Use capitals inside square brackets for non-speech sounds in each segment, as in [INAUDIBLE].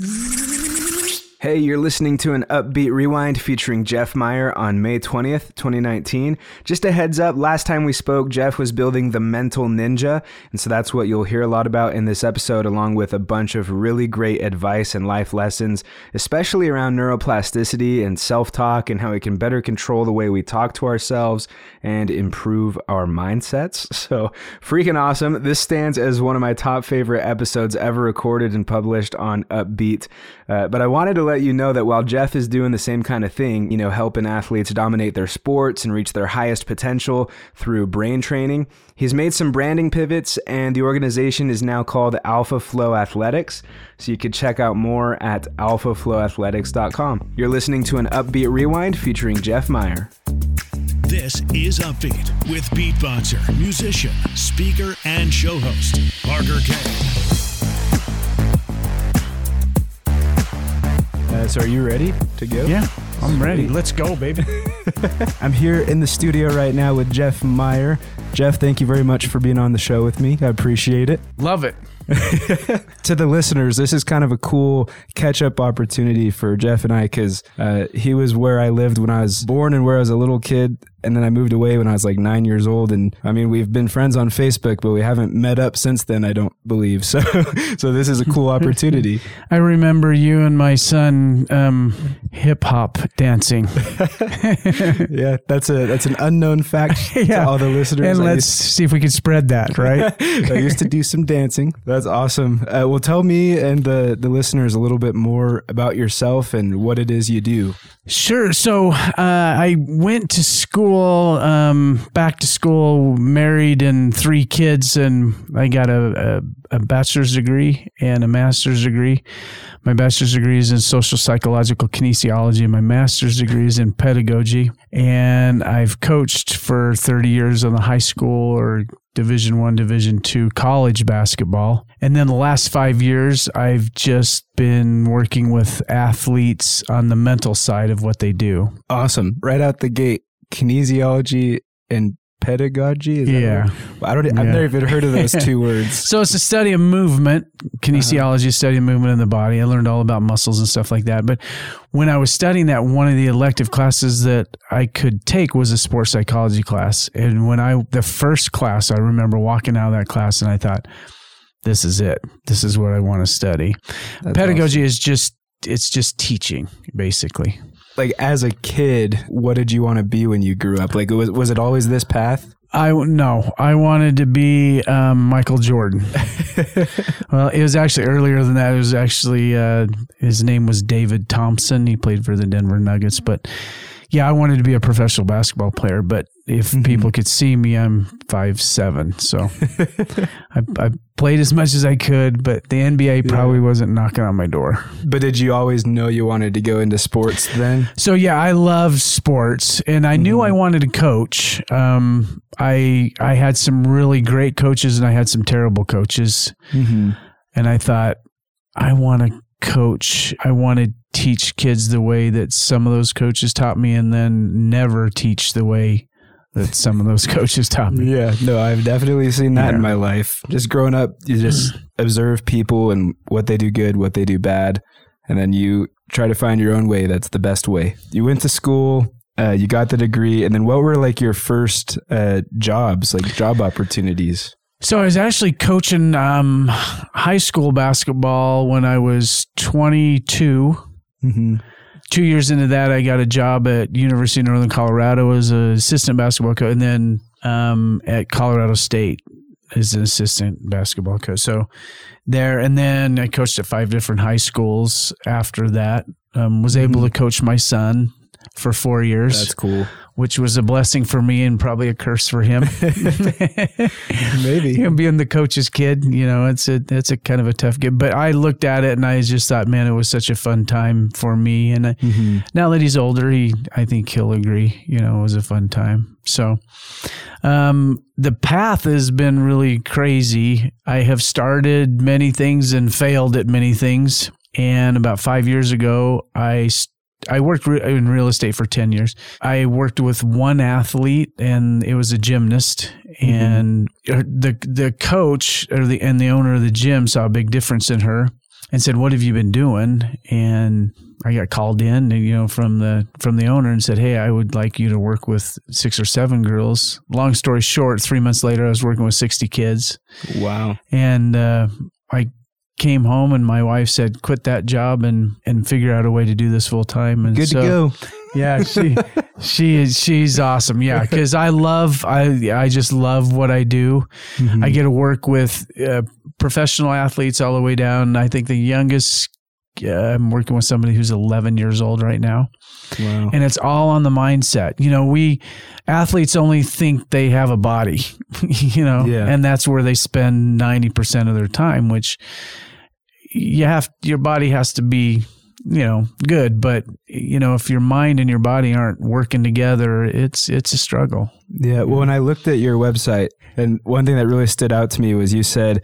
Mm-hmm. [LAUGHS] Hey, you're listening to an upbeat rewind featuring Jeff Meyer on May 20th, 2019. Just a heads up, last time we spoke, Jeff was building the Mental Ninja, and so that's what you'll hear a lot about in this episode, along with a bunch of really great advice and life lessons, especially around neuroplasticity and self talk and how we can better control the way we talk to ourselves and improve our mindsets. [LAUGHS] So, freaking awesome. This stands as one of my top favorite episodes ever recorded and published on Upbeat. Uh, but I wanted to let you know that while Jeff is doing the same kind of thing, you know, helping athletes dominate their sports and reach their highest potential through brain training, he's made some branding pivots and the organization is now called Alpha Flow Athletics. So you could check out more at alphaflowathletics.com. You're listening to an upbeat rewind featuring Jeff Meyer. This is Upbeat with beatboxer, musician, speaker, and show host, Parker Kane. Uh, so, are you ready to go? Yeah, I'm ready. Let's go, baby. [LAUGHS] I'm here in the studio right now with Jeff Meyer. Jeff, thank you very much for being on the show with me. I appreciate it. Love it. [LAUGHS] to the listeners, this is kind of a cool catch up opportunity for Jeff and I because uh, he was where I lived when I was born and where I was a little kid and then I moved away when I was like nine years old. And I mean, we've been friends on Facebook, but we haven't met up since then. I don't believe [LAUGHS] so. so this is a cool opportunity. [LAUGHS] I remember you and my son um, hip hop dancing. [LAUGHS] yeah, that's a that's an unknown fact yeah. to all the listeners. And let's see if we can spread that. Right. I used to do some dancing. That's awesome. Uh, well, tell me and the the listeners a little bit more about yourself and what it is you do. Sure. So uh, I went to school, um, back to school, married and three kids, and I got a, a, a, bachelor's degree and a master's degree. My bachelor's degree is in social psychological kinesiology, and my master's degree is in pedagogy. And I've coached for 30 years on the high school or division one division two college basketball. And then the last five years i've just been working with athletes on the mental side of what they do. Awesome. Right out the gate kinesiology and pedagogy? Is yeah. i don't i've never even heard of those two [LAUGHS] words. So it's a study of movement. Kinesiology uh-huh. study of movement in the body. I learned all about muscles and stuff like that. But when i was studying that one of the elective classes that i could take was a sports psychology class. And when i the first class i remember walking out of that class and i thought this is it. This is what i want to study. That's pedagogy awesome. is just it's just teaching basically like as a kid, what did you want to be when you grew up? Like was was it always this path? I no, I wanted to be um, Michael Jordan. [LAUGHS] well, it was actually earlier than that. It was actually uh, his name was David Thompson. He played for the Denver Nuggets, but yeah, I wanted to be a professional basketball player. But if mm-hmm. people could see me, I'm five seven, so [LAUGHS] I, I, played as much as I could. But the NBA yeah. probably wasn't knocking on my door. But did you always know you wanted to go into sports then? So yeah, I love sports, and I mm-hmm. knew I wanted to coach. Um, I I had some really great coaches, and I had some terrible coaches, mm-hmm. and I thought I want to coach. I want to teach kids the way that some of those coaches taught me, and then never teach the way that some of those [LAUGHS] coaches taught me. Yeah, no, I've definitely seen that yeah. in my life. Just growing up, you just [CLEARS THROAT] observe people and what they do good, what they do bad, and then you try to find your own way that's the best way. You went to school, uh, you got the degree, and then what were like your first uh, jobs, like job opportunities? So I was actually coaching um, high school basketball when I was 22. Mm-hmm two years into that, I got a job at University of Northern Colorado as an assistant basketball coach, and then um, at Colorado State as an assistant basketball coach. So there, and then I coached at five different high schools after that. Um, was able mm-hmm. to coach my son for four years. That's cool which was a blessing for me and probably a curse for him. [LAUGHS] [LAUGHS] Maybe him being the coach's kid, you know, it's a it's a kind of a tough gig. But I looked at it and I just thought, man, it was such a fun time for me. And mm-hmm. now that he's older, he I think he'll agree. You know, it was a fun time. So, um, the path has been really crazy. I have started many things and failed at many things. And about five years ago, I I worked re- in real estate for 10 years. I worked with one athlete and it was a gymnast mm-hmm. and the the coach or the and the owner of the gym saw a big difference in her and said, "What have you been doing?" And I got called in, you know, from the from the owner and said, "Hey, I would like you to work with six or seven girls." Long story short, three months later, I was working with sixty kids, Wow. and uh, I came home and my wife said, "Quit that job and and figure out a way to do this full time." And Good so, to go. Yeah, she [LAUGHS] she is she's awesome. Yeah, because I love I I just love what I do. Mm-hmm. I get to work with uh, professional athletes all the way down. I think the youngest. Uh, I'm working with somebody who's 11 years old right now, Wow. and it's all on the mindset. You know, we athletes only think they have a body, [LAUGHS] you know, Yeah. and that's where they spend 90% of their time, which you have, your body has to be, you know, good. But, you know, if your mind and your body aren't working together, it's, it's a struggle. Yeah. Well, when I looked at your website, and one thing that really stood out to me was you said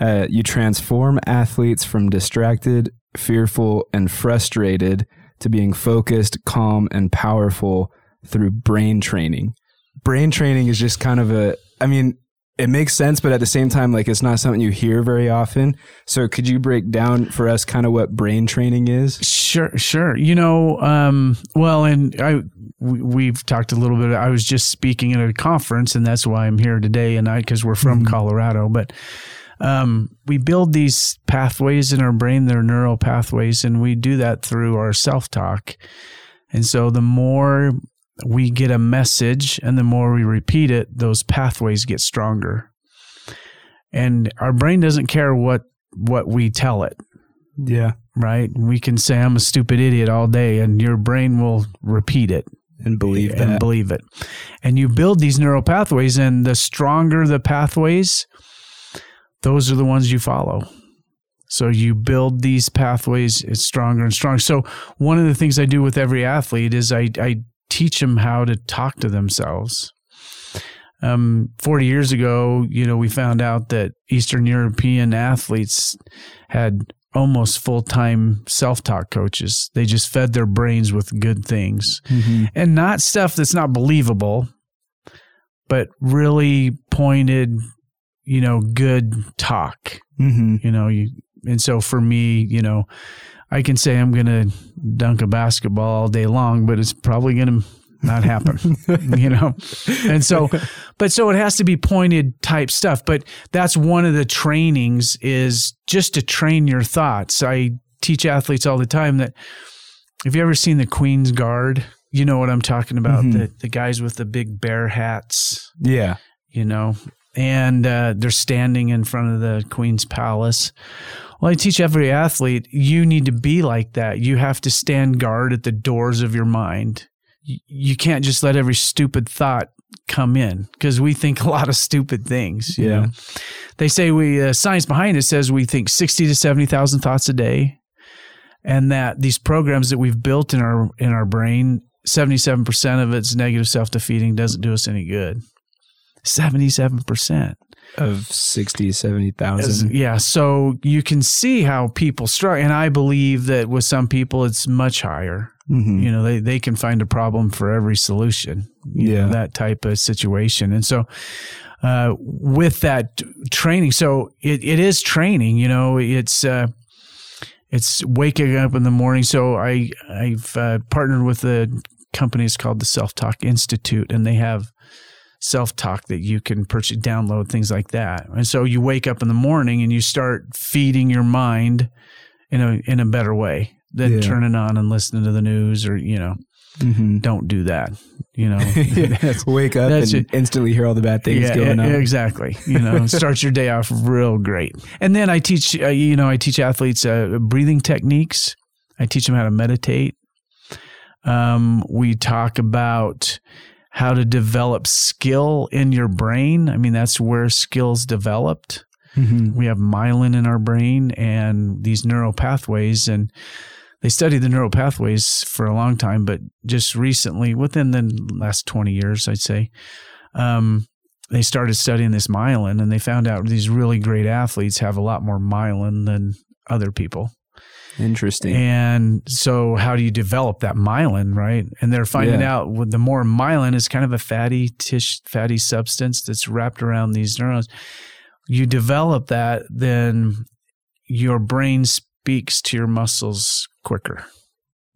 uh, you transform athletes from distracted, fearful, and frustrated to being focused, calm, and powerful through brain training. Brain training is just kind of a, I mean, it makes sense, but at the same time, like it's not something you hear very often. So could you break down for us kind of what brain training is? Sure, sure. You know, um, well, and I we, we've talked a little bit. I was just speaking at a conference, and that's why I'm here today. And I because we're from Colorado, but um, we build these pathways in our brain. They're neural pathways, and we do that through our self talk. And so, the more we get a message, and the more we repeat it, those pathways get stronger. And our brain doesn't care what what we tell it Yeah. right? We can say I'm a stupid idiot all day, and your brain will repeat it And believe and that. believe it. And you build these neural pathways, and the stronger the pathways, those are the ones you follow. So you build these pathways, it's stronger and stronger. So one of the things I do with every athlete is I, I teach them how to talk to themselves. Um, 40 years ago, you know, we found out that Eastern European athletes had almost full time self talk coaches. They just fed their brains with good things Mhm. and not stuff that's not believable, but really pointed, you know, good talk. Mhm. You know, you and so for me, you know, I can say I'm going to dunk a basketball all day long, but it's probably going to not happen, [LAUGHS] you know? And so, but so it has to be pointed type stuff. But that's one of the trainings is just to train your thoughts. I teach athletes all the time that have you ever seen the Queen's Guard? You know what I'm talking about? Mhm. The, the guys with the big bear hats Yeah. you know, and uh, they're standing in front of the Queen's Palace. Well, I teach every athlete you need to be like that. You have to stand guard at the doors of your mind. You, you can't just let every stupid thought come in because we think a lot of stupid things. You Yeah. know, they say we uh, science behind it says we think sixty to seventy thousand thoughts a day, and that these programs that we've built in our in our brain, seventy seven percent of it's negative self defeating, doesn't do us any good. 77%. Of 60, 70,000. Yeah. So you can see how people struggle. And I believe that with some people, it's much higher. Mhm. You know, they, they can find a problem for every solution. you know, Yeah. that type of situation. And so, uh, with that training, so it, it is training, you know, it's, uh, it's waking up in the morning. So I, I've uh, partnered with a company. It's called the Self Talk Institute, and they have self talk that you can purchase, download, things like that. And so you wake up in the morning and you start feeding your mind in a in a better way than Yeah. turning on and listening to the news or you know Mhm. don't do that. You know, [LAUGHS] That's- [LAUGHS] Wake up that's and it. instantly hear all the bad things yeah, going on. exactly. You know, start your day off real great. And then I teach, uh, you know, I teach athletes uh, breathing techniques. I teach them how to meditate. Um, we talk about how to develop skill in your brain. I mean, that's where skills developed. Mhm. We have myelin in our brain and these neural pathways, and they studied the neural pathways for a long time, but just recently, within the last 20 years, I'd say, um, they started studying this myelin and they found out these really great athletes have a lot more myelin than other people. Interesting. And so, how do you develop that myelin, right? And they're finding Yeah. out with the more myelin is kind of a fatty tish, fatty substance that's wrapped around these neurons. You develop that, then your brain speaks to your muscles quicker.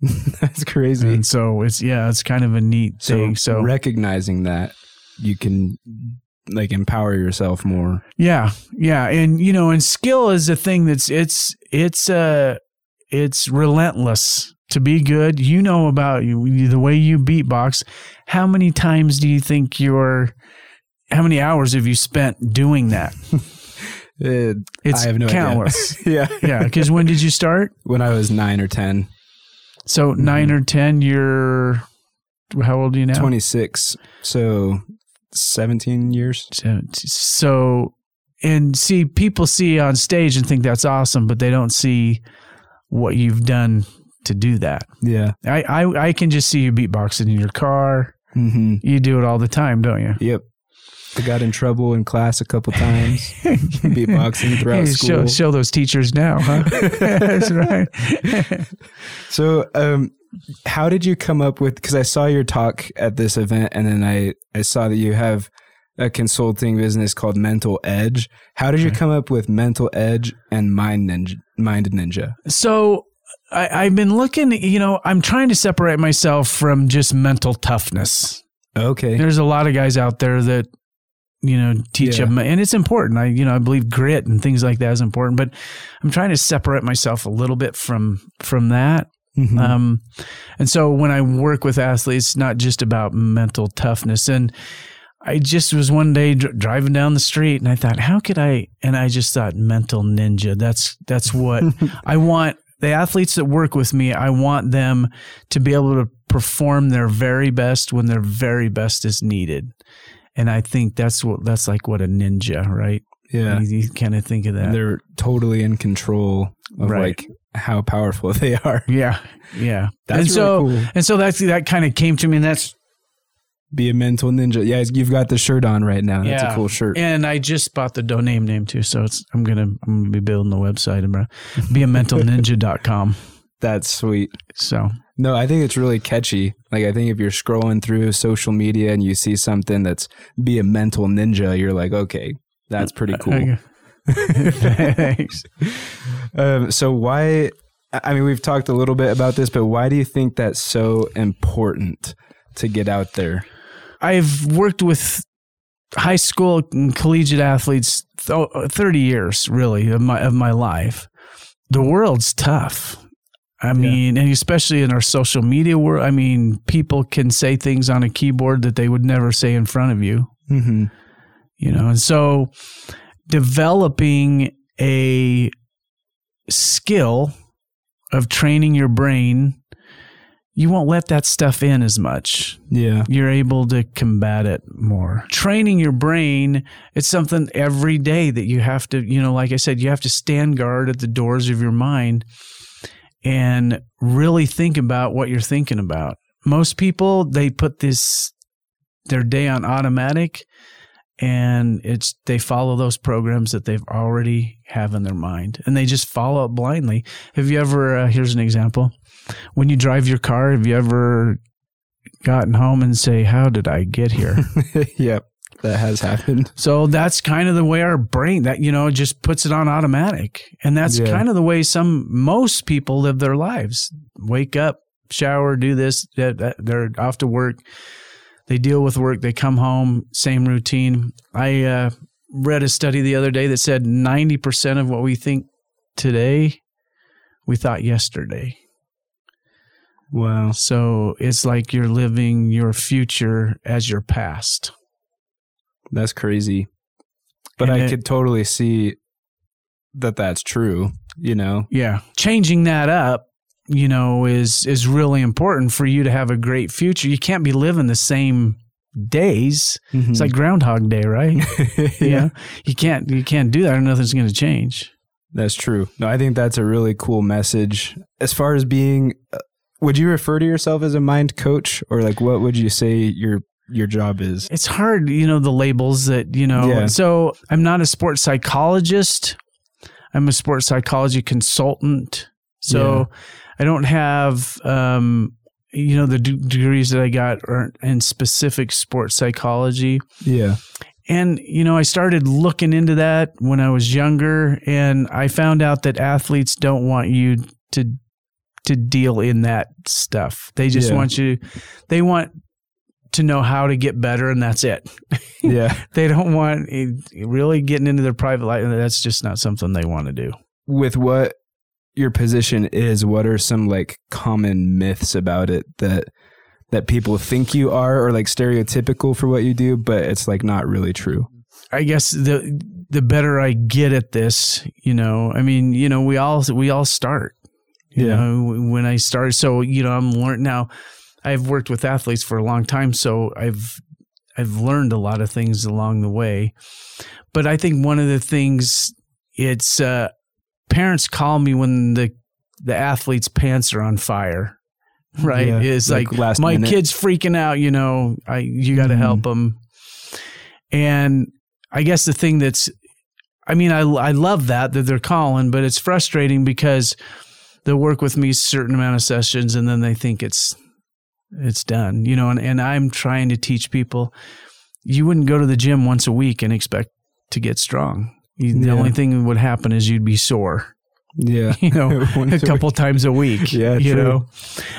[LAUGHS] That's crazy. And so it's yeah, it's kind of a neat so thing. So recognizing that you can like empower yourself more. Yeah, yeah, and you know, and skill is a thing that's it's it's uh it's relentless to be good. You know about you the way you beatbox. How many times do you think you're? How many hours have you spent doing that? [LAUGHS] Uh, It's I have no countless. idea. [LAUGHS] yeah. yeah, because when did you start? [LAUGHS] When I was nine or 10, So nine or ten. You're how old are you now? 26. So 17 years. So- So, and see, people see on stage and think that's awesome, but they don't see what you've done to do that. Yeah. I, I, I can just see you beatboxing in your car. hmm You do it all the time, don't you? Yep. I got in trouble in class a couple times. [LAUGHS] Beatboxing throughout Hey, school. show, show those teachers now, huh? [LAUGHS] that's right. [LAUGHS] So, um, how did you come up with? Because I saw your talk at this event, and then I I saw that you have a consulting business called Mental Edge. How did you come up with Mental Edge and Mind Ninja? Mind Ninja. So I, I've been looking, you know, I'm trying to separate myself from just mental toughness. Okay. There's a lot of guys out there that you know teach Yeah. them and it's important i you know i believe grit and things like that is important but i'm trying to separate myself a little bit from from that Mhm. um and so when i work with athletes it's not just about mental toughness and i just was one day dr- driving down the street and i thought how could i and i just thought mental ninja that's that's what [LAUGHS] i want the athletes that work with me i want them to be able to perform their very best when their very best is needed and I think that's what that's like what a ninja, right? yeah. You, you kind of think of that. They're totally in control of Right. like how powerful [LAUGHS] they are. yeah, yeah. That's and so cool. and so that's that kind of came to me, and that's Be a mental ninja. Yeah, you've got the shirt on right now. That's Yeah. a cool shirt. and I just bought the domain name too, so it's I'm gonna I'm gonna be building the website and be a mentalninja.com. [LAUGHS] That's sweet. So No, I think it's really catchy. Like I think if you're scrolling through social media and you see something that's be a mental ninja, you're like, okay, that's pretty [LAUGHS] cool. Thanks. [LAUGHS] Um, so why? I mean, we've talked a little bit about this, but why do you think that's so important to get out there? I've worked with high school and collegiate athletes th- 30 years really of my of my life. The world's tough. I mean, and especially in our social media world, I mean, people can say things on a keyboard that they would never say in front of you, Mm-hmm. you know. And so developing a skill of training your brain, you won't let that stuff in as much Yeah. you're able to combat it more. Training your brain, it's something every day that you have to, you know, like I said, you have to stand guard at the doors of your mind and really think about what you're thinking about. Most people, they put this their day on automatic and it's they follow those programs that they've already have in their mind and they just follow it blindly. Have you ever uh, here's an example. When you drive your car, have you ever gotten home and say, How did I get here? [LAUGHS] yep. That has happened. so that's kind of the way our brain that, you know, just puts it on automatic. And that's Yeah. kind of the way some, most people live their lives. Wake up, shower, do this, they're off to work. They deal with work, they come home, same routine. I uh, read a study the other day that said 90% of what we think today, we thought yesterday. Wow. So it's like you're living your future as your past. That's crazy. But And I it- could totally see that that's true, you know? Yeah. Changing that up, you know, is is really important for you to have a great future. You can't be living the same days. It's like Groundhog Day, right? [LAUGHS] Mm-hmm. yeah. yeah. You can't you can't do that or nothing's gonna change. That's true. No, I think that's a really cool message. As far as being, uh, would you refer to yourself as a mind coach, or like what would you say your your job is? It's hard, you know, the labels that, you know. Yeah. So I'm not a sports psychologist. I'm a sports psychology consultant. So I don't have um you know the d- degrees that I got are in specific sports psychology. Yeah. and you know, I started looking into that when I was younger, and I found out that athletes don't want you to to deal in that stuff. They just Yeah. want you. They want to know how to get better, and that's it. [LAUGHS] Yeah. they don't want really getting into their private life. and That's just not something they want to do. With what your position is, what are some like common myths about it that that people think you are or like stereotypical for what you do, but it's like not really true? I guess the the better I get at this, you know, I mean, you know, we all we all start. You Yeah. know, when I started, so you know, I'm learning now. I've worked with athletes for a long time, so I've I've learned a lot of things along the way. But I think one of the things it's uh, parents call me when the the athlete's pants are on fire. [LAUGHS] Right? Yeah, it's like, last my minute. kid's freaking out, you know, I you got to Mhm. help them. And I guess the thing that's, I mean, I, I love that that they're calling, but it's frustrating because they'll work with me a certain amount of sessions and then they think it's it's done, you know. And, and I'm trying to teach people you wouldn't go to the gym once a week and expect to get strong. You, The Yeah. only thing that would happen is you'd be sore Yeah. [LAUGHS] you know, [LAUGHS] a a couple times a week. [LAUGHS] Yeah, you true. know,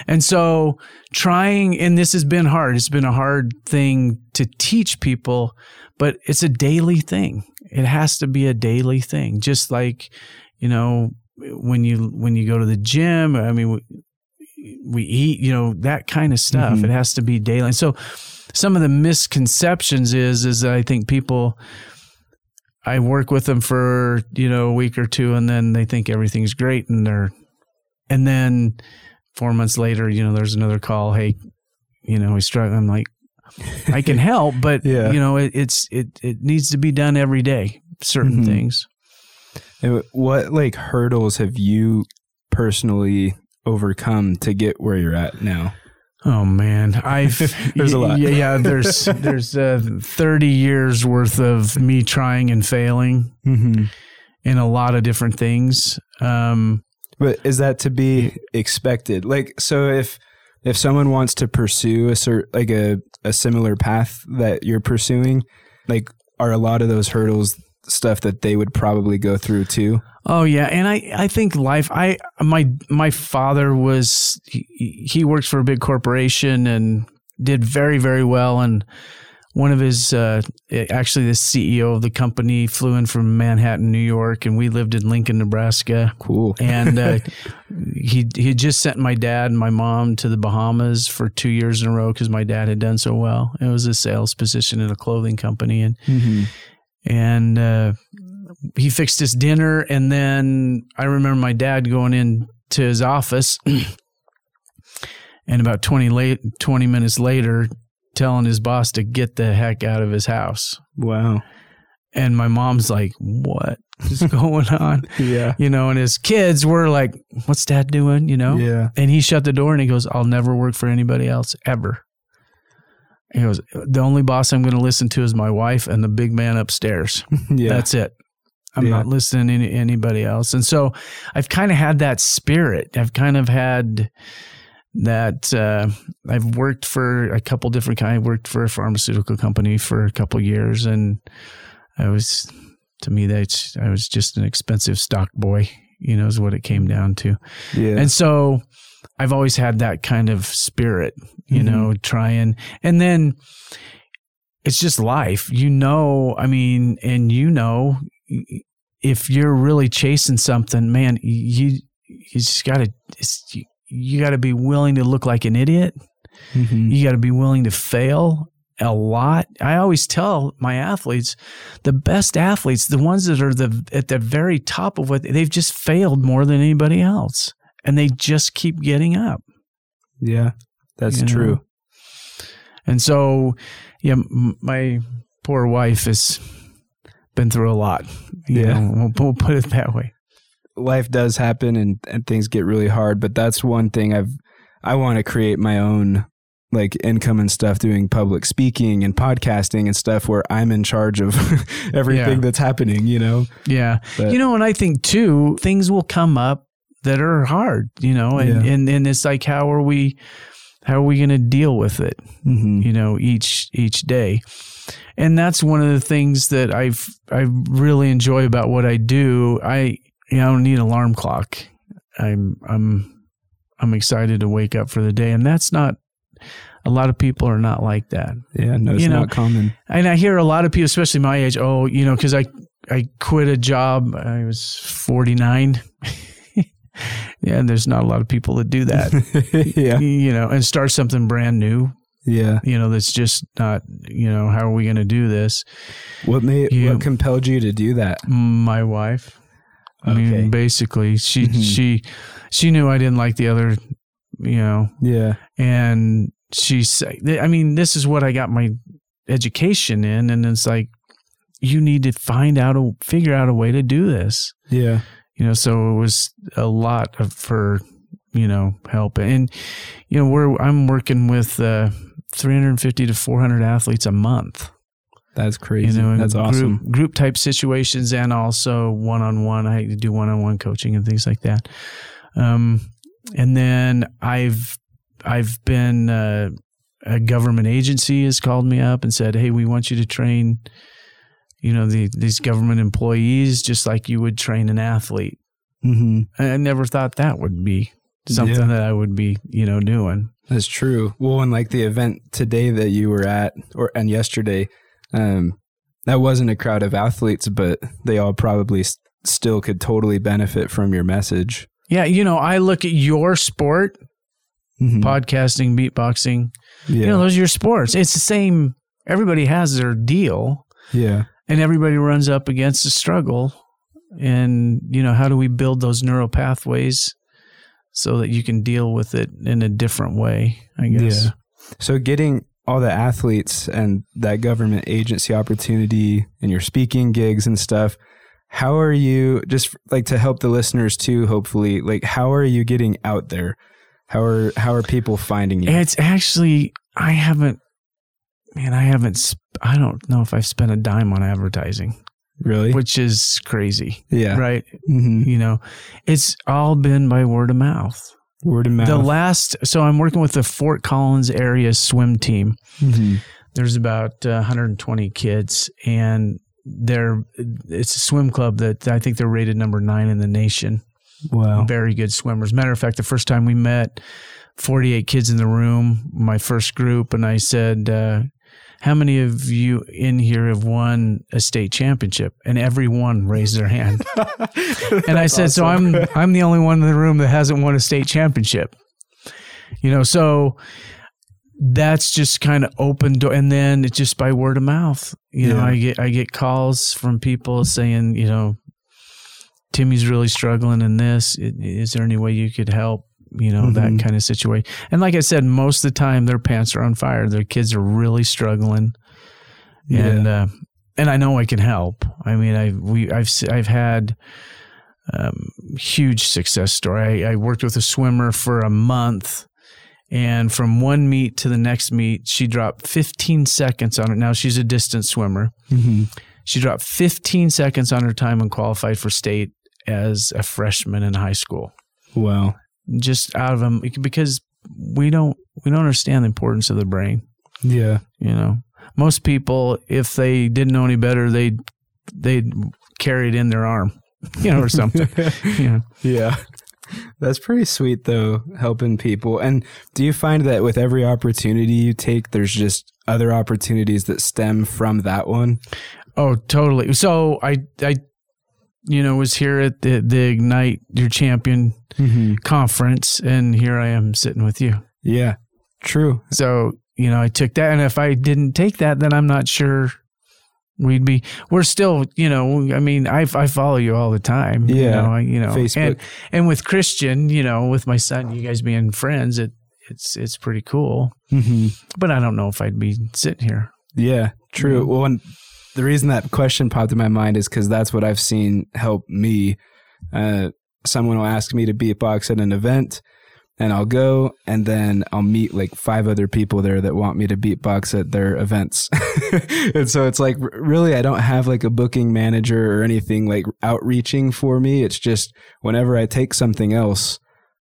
and so trying, and this has been hard. It's been a hard thing to teach people, but it's a daily thing. It has to be a daily thing. Just like, you know, when you when you go to the gym. I mean, we, we eat. You know, that kind of stuff. Mhm. It has to be daily. And so, some of the misconceptions is is that I think people. I work with them for you know a week or two, and then they think everything's great, and they're, and then four months later, you know, there's another call. Hey, you know, we struggle. I'm like, I can [LAUGHS] help, but Yeah. you know, it, it's it it needs to be done every day. Certain Mhm. things. What like hurdles have you personally overcome to get where you're at now? Oh man, I've [LAUGHS] There's a lot. Yeah, yeah there's [LAUGHS] there's uh, 30 years worth of me trying and failing Mm-hmm. in a lot of different things. Um, But is that to be expected? Like, so if if someone wants to pursue a cert, like a a similar path that you're pursuing, like, are a lot of those hurdles stuff that they would probably go through too? Oh yeah, and I I think life. I my my father was he, he works for a big corporation and did very very well. And one of his uh, actually the CEO of the company flew in from Manhattan, New York, and we lived in Lincoln, Nebraska. Cool. And uh, [LAUGHS] he he just sent my dad and my mom to the Bahamas for two years in a row because my dad had done so well. It was a sales position in a clothing company, and Mm-hmm. And uh, he fixed his dinner. And then I remember my dad going in to his office, [CLEARS THROAT] and about 20, late, 20 minutes later, telling his boss to get the heck out of his house. Wow. And my mom's like, "What is [LAUGHS] going on?" [LAUGHS] Yeah. You know, and his kids were like, "What's dad doing?" You know. Yeah. And he shut the door and he goes, I'll never work for anybody else ever. He goes, The only boss I'm going to listen to is my wife and the big man upstairs. [LAUGHS] Yeah. That's it. I'm Yeah. not listening to any, anybody else. And so I've kind of had that spirit. I've kind of had that. Uh, I've worked for a couple different kind. I worked for a pharmaceutical company for a couple years, and I was, to me, that's I was just an expensive stock boy. You know, is what it came down to. yeah. And so I've always had that kind of spirit, you Mhm. know, trying. And then it's just life, you know. I mean, and you know, if you're really chasing something, man, you you just got to you, you got to be willing to look like an idiot. Mhm. You got to be willing to fail a lot. I always tell my athletes, the best athletes, the ones that are the at the very top of what they've just failed more than anybody else, and they just keep getting up. Yeah. That's You know? true. And so, yeah, m- my poor wife has been through a lot. You Yeah. know, we'll, we'll put it that way. life does happen and, and things get really hard but that's one thing i've i want to create my own like income and stuff doing public speaking and podcasting and stuff where i'm in charge of [LAUGHS] everything Yeah. that's happening you know Yeah. But- you know, and I think too, things will come up that are hard, you know, and, Yeah. and, and it's like, how are we, how are we going to deal with it? Mm-hmm. You know, each each day, and that's one of the things that I've I really enjoy about what I do. I you know, I don't need an alarm clock. I'm I'm I'm excited to wake up for the day, and that's not. A lot of people are not like that. Yeah, no, it's You know, not common. And I hear a lot of people, especially my age, oh, you know, because I I quit a job. I was forty nine. [LAUGHS] yeah, and there's not a lot of people that do that. [LAUGHS] yeah, You know, and start something brand new. yeah. You know, that's just not. You know, how are we going to do this? What made Yeah. what compelled you to do that? My wife. I Okay. mean, basically, she Mhm. she she knew I didn't like the other. You know, Yeah, and she said, I mean, this is what I got my education in, and it's like you need to find out a figure out a way to do this. yeah, you know so it was a lot of for you know help and you know we're i'm working with uh 350 to 400 athletes a month that's crazy. you know that's awesome. group, group type situations and also one-on-one i do one-on-one coaching and things like that um and then i've i've been uh, a government agency has called me up and said hey we want you to train you know the, these government employees just like you would train an athlete hmm I I never thought that would be something Yeah. that I would be, you know, doing. That's true. Well, and like the event today that you were at, or and yesterday, um, that wasn't a crowd of athletes, but they all probably still could totally benefit from your message. Yeah, you know, I look at your sport, Mhm. podcasting, beatboxing. Yeah, You know, those are your sports. It's the same. Everybody has their deal, yeah, and everybody runs up against a struggle. And you know, how do we build those neural pathways so that you can deal with it in a different way? I guess. Yeah. So getting all the athletes and that government agency opportunity and your speaking gigs and stuff, how are you just like to help the listeners too, hopefully, like how are you getting out there? How are how are people finding you? It's actually I haven't. Man, I haven't. Sp- I don't know if I've spent a dime on advertising. really? which is crazy, yeah. right? hmm You know, it's all been by word of mouth. Word of mouth. The last, so I'm working with the Fort Collins area swim team. Mhm. There's about uh, 120 kids, and they're it's a swim club that I think they're rated number nine in the nation. Wow. Very good swimmers. Matter of fact, the first time we met, 48 kids in the room, my first group, and I said, uh, "How many of you in here have won a state championship?" And everyone raised their hand. [LAUGHS] and I said, "So I'm I'm the only one in the room that hasn't won a state championship." You know, so that's just kind of open door, and then it's just by word of mouth. You know, I get I get calls from people saying, you know, Timmy's really struggling in this. Is there any way you could help? You know, Mhm. that kind of situation. And like I said, most of the time their pants are on fire. Their kids are really struggling, and uh, and I know I can help. I mean, I we I've I've had um, huge success story. I, I worked with a swimmer for a month. And from one meet to the next meet, she dropped 15 seconds on it. Now she's a distance swimmer. hmm She dropped 15 seconds on her time and qualified for state as a freshman in high school. Wow. Just out of them because we don't we don't understand the importance of the brain. Yeah. You know, most people, if they didn't know any better, they they'd carry it in their arm, [LAUGHS] you know, or something. [LAUGHS] know. Yeah. That's pretty sweet though, helping people. And do you find that with every opportunity you take, there's just other opportunities that stem from that one? Oh, totally. So I I you know was here at the the Ignite Your Champion Mm-hmm. conference, and here I am sitting with you. Yeah. True. So, you know, I took that. And if I didn't take that, then I'm not sure we'd be, we're still, you know, I mean, I, I follow you all the time. You Yeah. know, I, you know, Facebook. and, and with Christian, you know, with my son, you guys being friends, it, it's, it's pretty cool. Mm-hmm. But I don't know if I'd be sitting here. Yeah, true. Well, and the reason that question popped in my mind is because that's what I've seen help me. Uh, someone will ask me to beatbox at an event, and I'll go, and then I'll meet like five other people there that want me to beatbox at their events. [LAUGHS] and so it's like, really, I don't have like a booking manager or anything like outreaching for me. It's just whenever I take something else,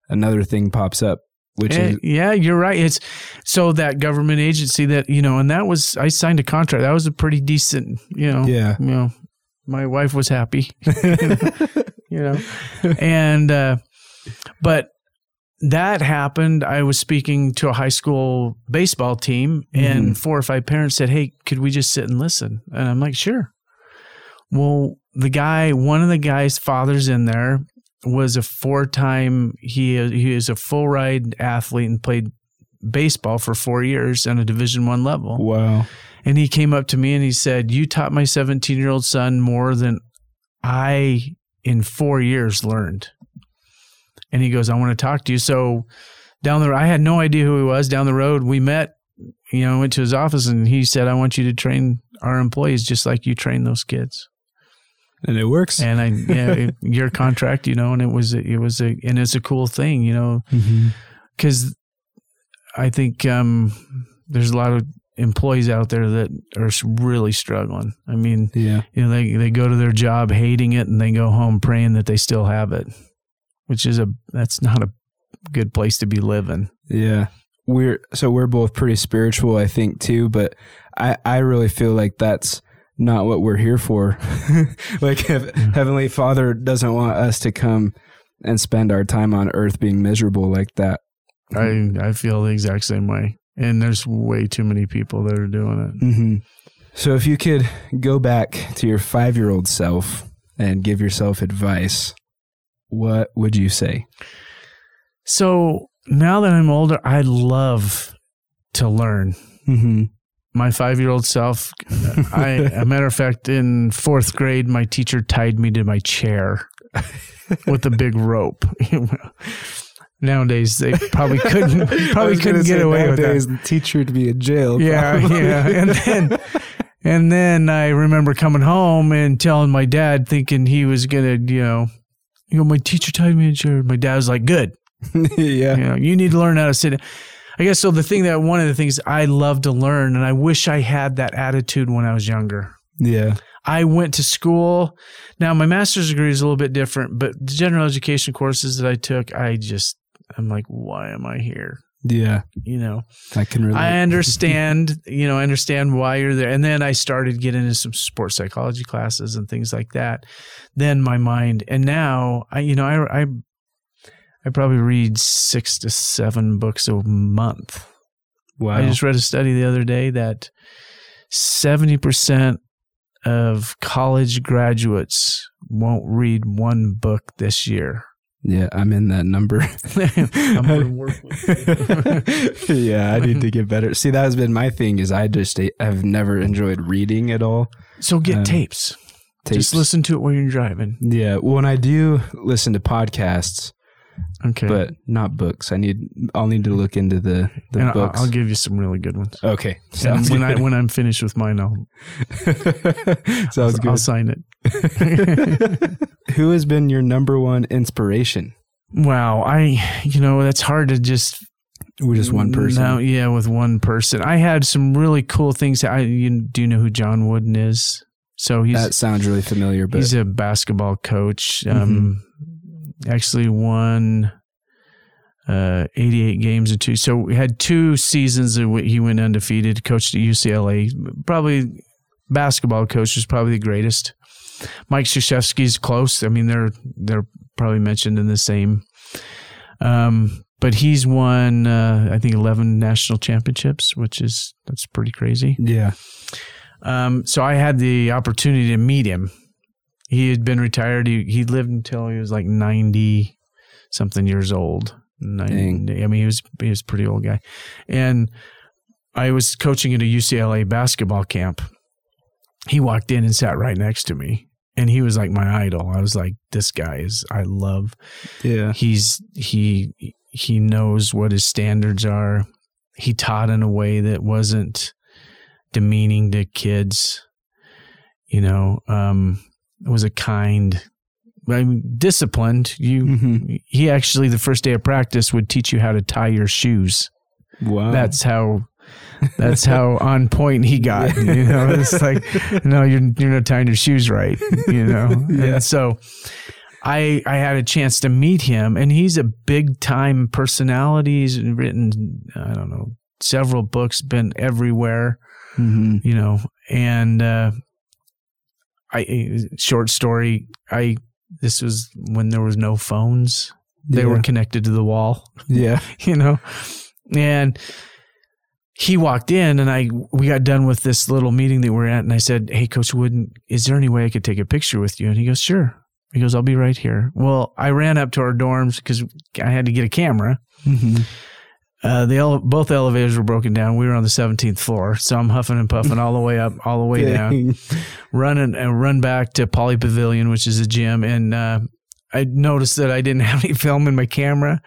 another thing pops up which is yeah, you're right. It's so that government agency that you know, and that was I signed a contract. That was a pretty decent, you know. Yeah. You know, my wife was happy. [LAUGHS] you know, and uh, but that happened. I was speaking to a high school baseball team, and four or five parents said, "Hey, could we just sit and listen?" And I'm like, "Sure." Well, the guy, one of the guy's fathers in there was a four-time. He he is a full ride athlete and played baseball for four years on a Division One level. wow. And he came up to me and he said, "You taught my 17 year old son more than I in four years learned." And he goes, "I want to talk to you." So down the, road, I had no idea who he was. Down the road, we met. You know, I went to his office and he said, "I want you to train our employees just like you train those kids." And it works. And I, [LAUGHS] yeah, it- your contract, you know, and it was, it was a, and it's a cool thing, you know, because I think um, there's a lot of employees out there that are really struggling. I mean, Yeah. you know, they they go to their job hating it and they go home praying that they still have it, which is a that's not a good place to be living. Yeah. We're so we're both pretty spiritual, I think, too, but I, I really feel like that's not what we're here for. [LAUGHS] like hev- Heavenly Father doesn't want us to come and spend our time on earth being miserable like that. I I feel the exact same way, and there's way too many people that are doing it. hmm So if you could go back to your five year old self and give yourself advice, what would you say? So now that I'm older, I love to learn. Mm-hmm. My five year old self. I, a matter of fact, in fourth grade, my teacher tied me to my chair with a big rope. [LAUGHS] Nowadays, they probably couldn't [LAUGHS] probably couldn't get away with that. The teacher would be in jail. Yeah, probably. yeah, and then. And then I remember coming home and telling my dad, thinking he was gonna, you know, you know, my teacher tied me in a chair. My dad was like, "Good, [LAUGHS] yeah. you know, you need to learn how to sit. I guess so. The thing that one of the things I love to learn, and I wish I had that attitude when I was younger. Yeah. I went to school. Now my master's degree is a little bit different, but the general education courses that I took, I just I'm like, why am I here? Yeah. You know, I can relate. I [LAUGHS] understand. you know, I understand why you're there. And then I started getting into some sports psychology classes and things like that. Then my mind, and now I, you know, I I I probably read six to seven books a month. wow. I just read a study the other day that 70% of college graduates won't read one book this year. yeah, I'm in that number. [LAUGHS] [LAUGHS] I'm work with [LAUGHS] yeah, I need to get better. See, that has been my thing. Is I just have never enjoyed reading at all. So get Um, tapes. Tapes. Just listen to it while you're driving. Yeah, when I do listen to podcasts, Okay. but not books. I need. I'll need to look into the the and I'll, books. I'll give you some really good ones. okay, And sounds when I when I'm finished with mine, I'll [LAUGHS] sounds I'll good. sign it. [LAUGHS] Who has been your number one inspiration? Wow, I you know that's hard to just Or just one person? No, yeah, with one person. I had some really cool things. I you do you know who John Wooden is? So he's that sounds really familiar, but he's a basketball coach. Um, actually won uh 88 games in two. So we had two seasons that w- he went undefeated. Coached at UCLA. Probably basketball coach was probably the greatest. Mike Krzyzewski's close. I mean, they're they're probably mentioned in the same. Um, but he's won uh, I think 11 national championships, which is that's pretty crazy. yeah, Um, so I had the opportunity to meet him. He had been retired. He he lived until he was like ninety something years old. 90, I mean, he was he was a pretty old guy, and I was coaching at a UCLA basketball camp. He walked in and sat right next to me, and he was like my idol. I was like, this guy is I love yeah, he's he he knows what his standards are he taught in a way that wasn't demeaning to kids you know um was a kind I mean, disciplined you hmm he actually the first day of practice would teach you how to tie your shoes wow. that's how that's how [LAUGHS] on point he got you know it's like no you're you're not tying your shoes right you know [LAUGHS] Yeah. and so I I had a chance to meet him, and he's a big time personality. He's written I don't know several books, been everywhere, Mm-hmm. you know, and uh, I short story. I this was when there was no phones. They yeah. were connected to the wall. [LAUGHS] Yeah. you know and he walked in and i we got done with this little meeting that we're at and i said hey coach wooden is there any way i could take a picture with you and he goes sure he goes i'll be right here well i ran up to our dorms because i had to get a camera Mm-hmm. Uh, the ele- both elevators were broken down. We were on the 17th floor, so I'm huffing and puffing all the way up, all the way down, running and run back to Pauley Pavilion, which is a gym, and uh, I noticed that I didn't [LAUGHS] have any film in my camera,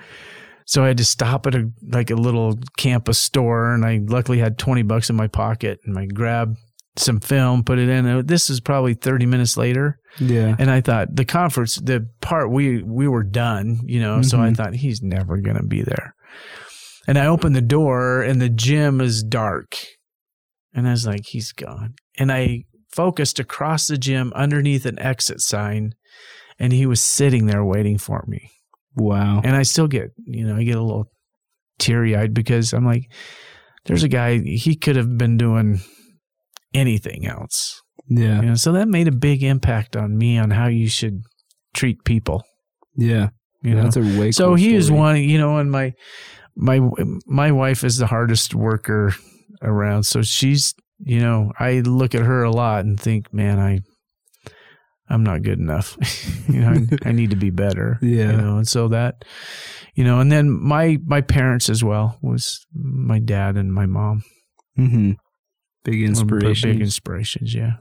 so I had to stop at a like a little campus store, and I luckily had 20 bucks in my pocket, and I grabbed some film, put it in. This is probably 30 minutes later, Yeah. and I thought the conference, the part we we were done, you know. So I Mhm. thought he's never gonna be there. And I opened the door, and the gym is dark, and I was like, he's gone. And I focused across the gym underneath an exit sign, and he was sitting there waiting for me. Wow. And I still get, you know, I get a little teary eyed because I'm like, there's a guy he could have been doing anything else. Yeah. You know, so that made a big impact on me on how you should treat people. Yeah. You know, That's a way. so cool he is story. one. You know, and my my my wife is the hardest worker around. So she's, you know, I look at her a lot and think, man, I I'm not good enough. [LAUGHS] you know, I, I need to be better. [LAUGHS] Yeah. You know, and so that, you know, and then my my parents as well was my dad and my mom. Mm-hmm. Big were inspiration. Big inspirations. Yeah.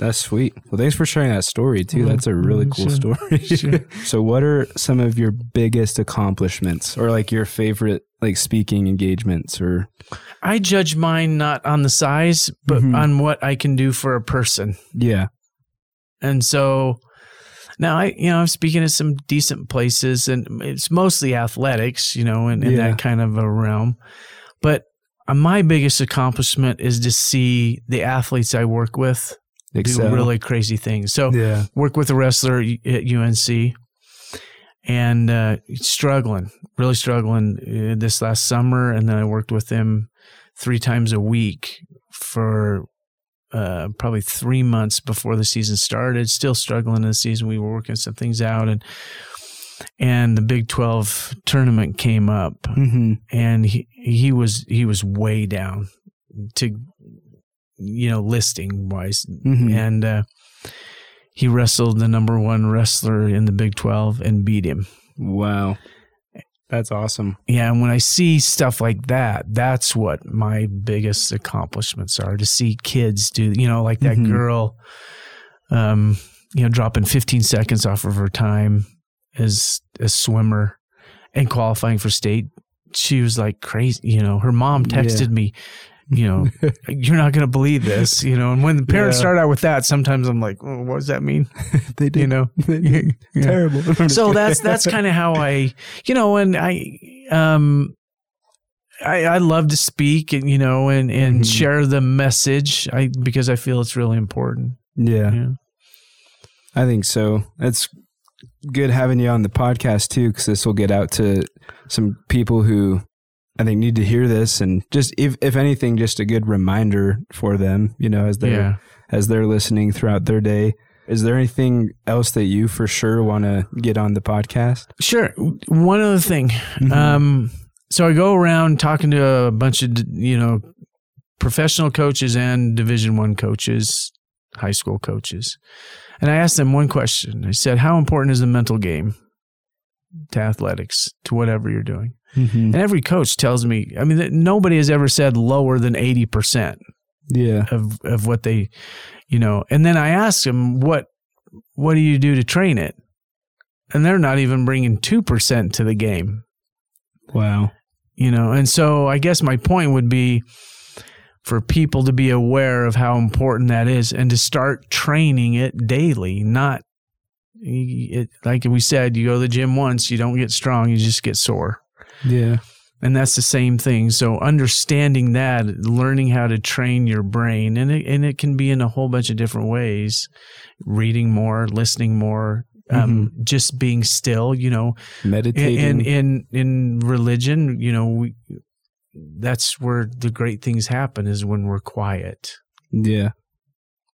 That's sweet. Well, thanks for sharing that story too. That's a really cool sure. story. [LAUGHS] Sure. so, what are some of your biggest accomplishments, or like your favorite like speaking engagements, or I judge mine not on the size, but Mhm. on what I can do for a person. yeah, And so now I, you know, I'm speaking at some decent places and it's mostly athletics, you know, in, in Yeah. that kind of a realm. But uh, my biggest accomplishment is to see the athletes I work with excel. do really crazy things. So yeah, work with a wrestler at UNC and uh, struggling, really struggling uh, this last summer. And then I worked with him three times a week for uh, probably three months before the season started. Still struggling in the season. We were working some things out, and and the Big Twelve tournament came up, mm-hmm. and he he was he was way down to you know listing wise Mm-hmm. and uh, he wrestled the number one wrestler in the Big 12 and beat him. wow, that's awesome. Yeah, and when I see stuff like that, that's what my biggest accomplishments are to see kids do, you know, like that Mhm. girl, um, you know, dropping 15 seconds off of her time as a swimmer and qualifying for state. She was like crazy, you know. Her mom Yeah. texted me, you know, [LAUGHS] you're not going to believe this, you know. And when the parents Yeah. start out with that, sometimes I'm like, what does that mean? [LAUGHS] [LAUGHS] they did You know, did Yeah. terrible. So that's that's kind of how I, you know, and I, um, I, I love to speak and you know and and Mhm. share the message. I because I feel it's really important. yeah. Yeah. I think so. It's good having you on the podcast too, because this will get out to some people who I think need to hear this, and just if if anything, just a good reminder for them. You know, as they're Yeah. as they're listening throughout their day. Is there anything else that you for sure want to get on the podcast? Sure. One other thing. Um, so I go around talking to a bunch of you know professional coaches and Division One coaches, high school coaches, and I asked them one question. I said, "How important is the mental game to athletics, to whatever you're doing?" Mhm. And every coach tells me, I mean, that nobody has ever said lower than 80% Yeah. of, of what they, you know, and then I ask them, what, what do you do to train it? And they're not even bringing 2% to the game, Wow. you know? And so I guess my point would be for people to be aware of how important that is and to start training it daily, not it, like we said, you go to the gym once, you don't get strong, you just get sore. Yeah. and that's the same thing so understanding that learning how to train your brain and it, and it can be in a whole bunch of different ways reading more listening more Um, just being still, you know, Meditating. in in in religion, you know, we, that's where the great things happen is when we're quiet. yeah.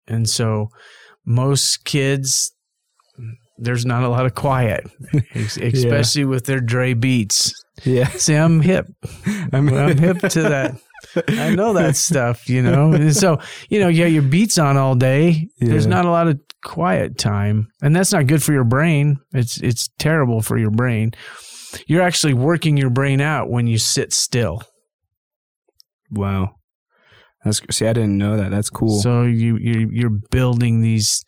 And so most kids there's not a lot of quiet, [LAUGHS] especially with their Dre beats. Yeah. See, I'm hip. [LAUGHS] I'm, I'm hip to [LAUGHS] that. I know that stuff, you know. And so, you know, you got your beats on all day. There's not a lot of quiet time, and that's not good for your brain. It's it's terrible for your brain. You're actually working your brain out when you sit still. Wow. That's see, I didn't know that. That's cool. So you you you're building these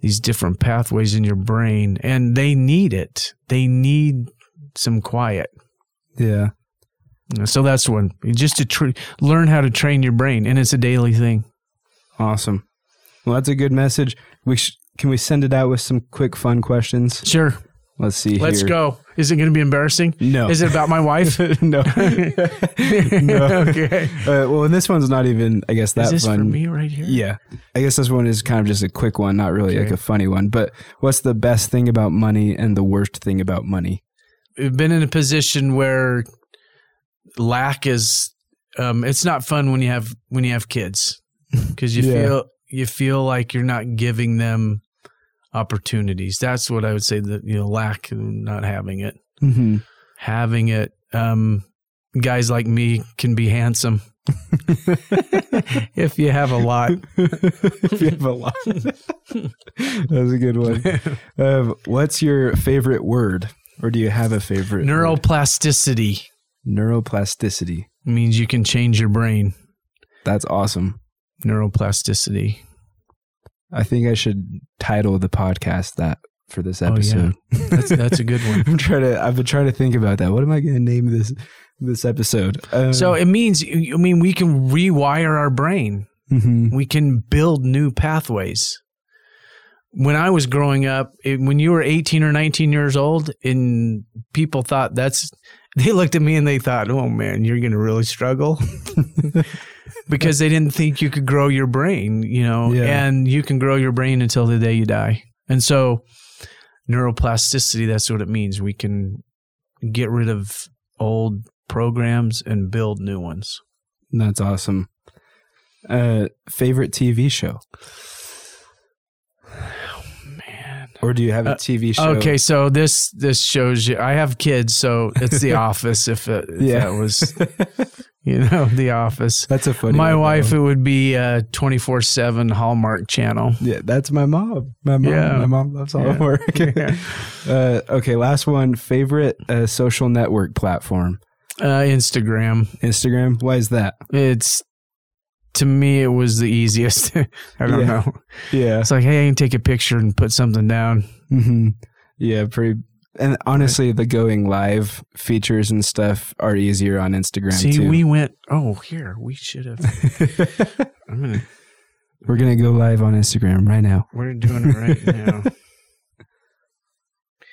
these different pathways in your brain, and they need it. They need some quiet. yeah. So that's one. Just to tr- learn how to train your brain, and it's a daily thing. Awesome. Well, that's a good message. We sh- can we send it out with some quick fun questions? Sure, Let's see. let's here. go. Is it going to be embarrassing? No. Is it about my wife? [LAUGHS] [LAUGHS] no. okay. Uh, well, and this one's not even. I guess that Is this fun. for me right here? Yeah. I guess this one is kind of just a quick one, not really like a funny one. But what's the best thing about money and the worst thing about money? We've been in a position where lack is. Um, it's not fun when you have when you have kids because you [LAUGHS] Yeah. feel you feel like you're not giving them opportunities. That's what I would say that you know lack not having it. Mm-hmm. Having it, um, guys like me can be handsome [LAUGHS] if you have a lot. if you have a lot. [LAUGHS] that was a good one. [LAUGHS] Um, what's your favorite word? Or do you have a favorite? word? Neuroplasticity Neuroplasticity. means you can change your brain. That's awesome. Neuroplasticity. I think I should title the podcast that for this Oh, yeah. episode. [LAUGHS] That's that's a good one. [LAUGHS] I'm trying to. I've been trying to think about that. What am I going to name this this episode? Um, So it means, I mean, we can rewire our brain. mhm. We can build new pathways. When I was growing up, it, when you were 18 or 19 years old, and people thought that's, they looked at me and they thought, oh man, you're going to really struggle. [LAUGHS] because they didn't think you could grow your brain, you know, Yeah. and you can grow your brain until the day you die. And so, neuroplasticity, that's what it means. We can get rid of old programs and build new ones. That's awesome. Uh, favorite TV show, Man. or do you have a Uh, TV show? Okay, so this this shows you. I have kids, so it's The [LAUGHS] Office. If, it, if Yeah. that was, [LAUGHS] [LAUGHS] you know, The Office. that's a funny. My one, wife, though. it would be a twenty four seven Hallmark channel. Yeah, that's my mom. My mom. Yeah. My mom loves Hallmark. [LAUGHS] Yeah. uh, okay, last one. Favorite uh, social network platform. Uh, Instagram. Instagram. Why is that? It's to me, it was the easiest. [LAUGHS] I don't Yeah. know. Yeah. It's like, hey, I can take a picture and put something down. hmm Yeah. Pretty. And honestly, the going live features and stuff are easier on Instagram See, too. we went. Oh, here we should have. [LAUGHS] I'm gonna. We're gonna go live on Instagram right now. We're doing it right [LAUGHS] now.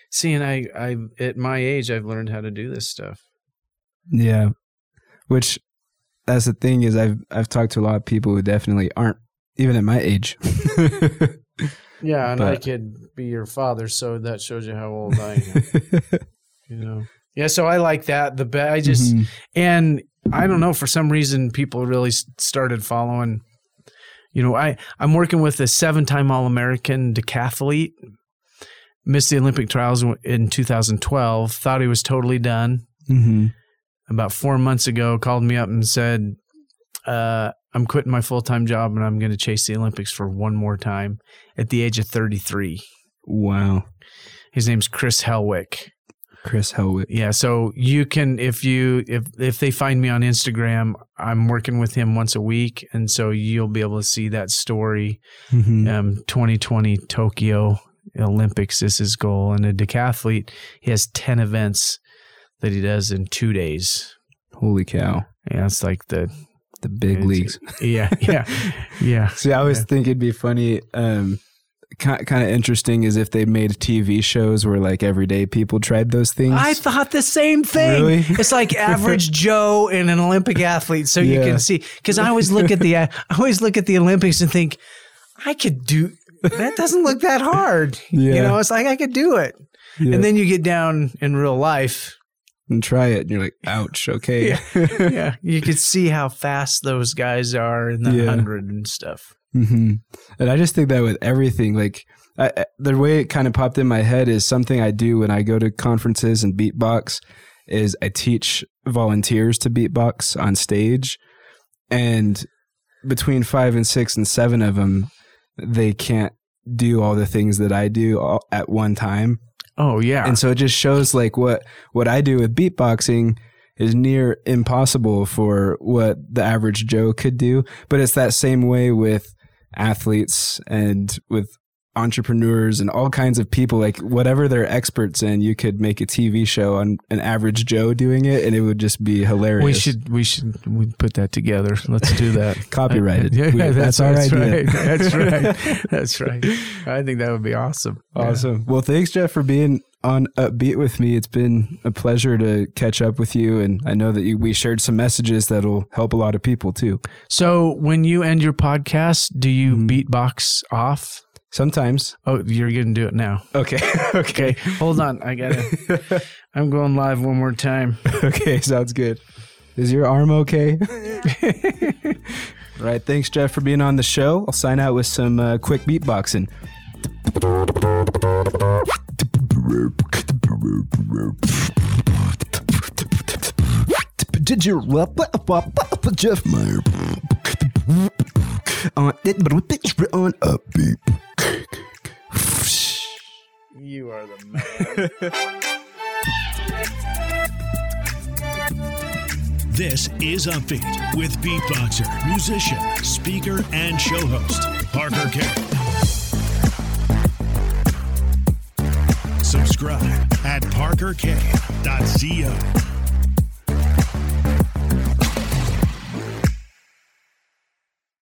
See, and I, I, at my age, I've learned how to do this stuff. Yeah. Which that's the thing is I've I've talked to a lot of people who definitely aren't even at my age. [LAUGHS] Yeah, and I could be your father, so that shows you how old I am. [LAUGHS] you know. Yeah, so I like that. The be- I just Mhm. and I don't know for some reason people really started following. You know, I I'm working with a seven time All American decathlete. Missed the Olympic trials in 2012. Thought he was totally done. Mhm. about four months ago called me up and said, uh, I'm quitting my full time job and I'm going to chase the Olympics for one more time at the age of 33. Wow. His name's Chris Helwick. Chris Helwick. Yeah, so you can if you if if they find me on Instagram, I'm working with him once a week, and so you'll be able to see that story. Mhm. Um, 2020 Tokyo Olympics is his goal, and a decathlete he has 10 events that he does in two days. Holy cow. Yeah, it's like the The big It's- leagues. [LAUGHS] yeah, yeah, yeah. [LAUGHS] See, I always Yeah. think it'd be funny, um, kind kind of interesting is if they made TV shows where like everyday people tried those things. I thought the same thing. Really? [LAUGHS] It's like average Joe and an Olympic athlete, so you can see. Because I always look at the I always look at the Olympics and think I could do that doesn't look that hard. You know, it's like I could do it. Yeah. And then you get down in real life. And try it, and you're like, ouch. Okay. [LAUGHS] yeah. You could see how fast those guys are in the Yeah. hundred and stuff. hmm And I just think that with everything, like I- the way it kind of popped in my head is something I do when I go to conferences and beatbox is I teach volunteers to beatbox on stage, and between five and six and seven of them, they can't do all the things that I do all, at one time. Oh yeah. And so it just shows like what what I do with beatboxing is near impossible for what the average Joe could do. But it's that same way with athletes and with entrepreneurs and all kinds of people like whatever they're experts in you could make a TV show on an average Joe doing it and it would just be hilarious. we should we should we put that together. Let's do that. [LAUGHS] Copyrighted. [LAUGHS] Yeah, We- that's, that's our that's idea. right. [LAUGHS] That's right. That's right. I think that would be awesome. Yeah. Awesome. Well, thanks, Jeff, for being on Upbeat with me. It's been a pleasure to catch up with you, and I know that you, we shared some messages that'll help a lot of people too. So when you end your podcast, do you Mm-hmm. beatbox off? Sometimes. Oh, you're gonna do it now. Okay. [LAUGHS] Okay, hold on. I gotta. [LAUGHS] I'm going live one more time. okay. Sounds good. Is your arm okay? [LAUGHS] All right. Thanks, Jeff, for being on the show. I'll sign out with some uh, quick beatboxing. Did you Jeff Meyer on it on upbeat. You are the man. This is Upbeat with beatboxer, musician, speaker, and show host, Parker Kane. Subscribe at parkerkane.co.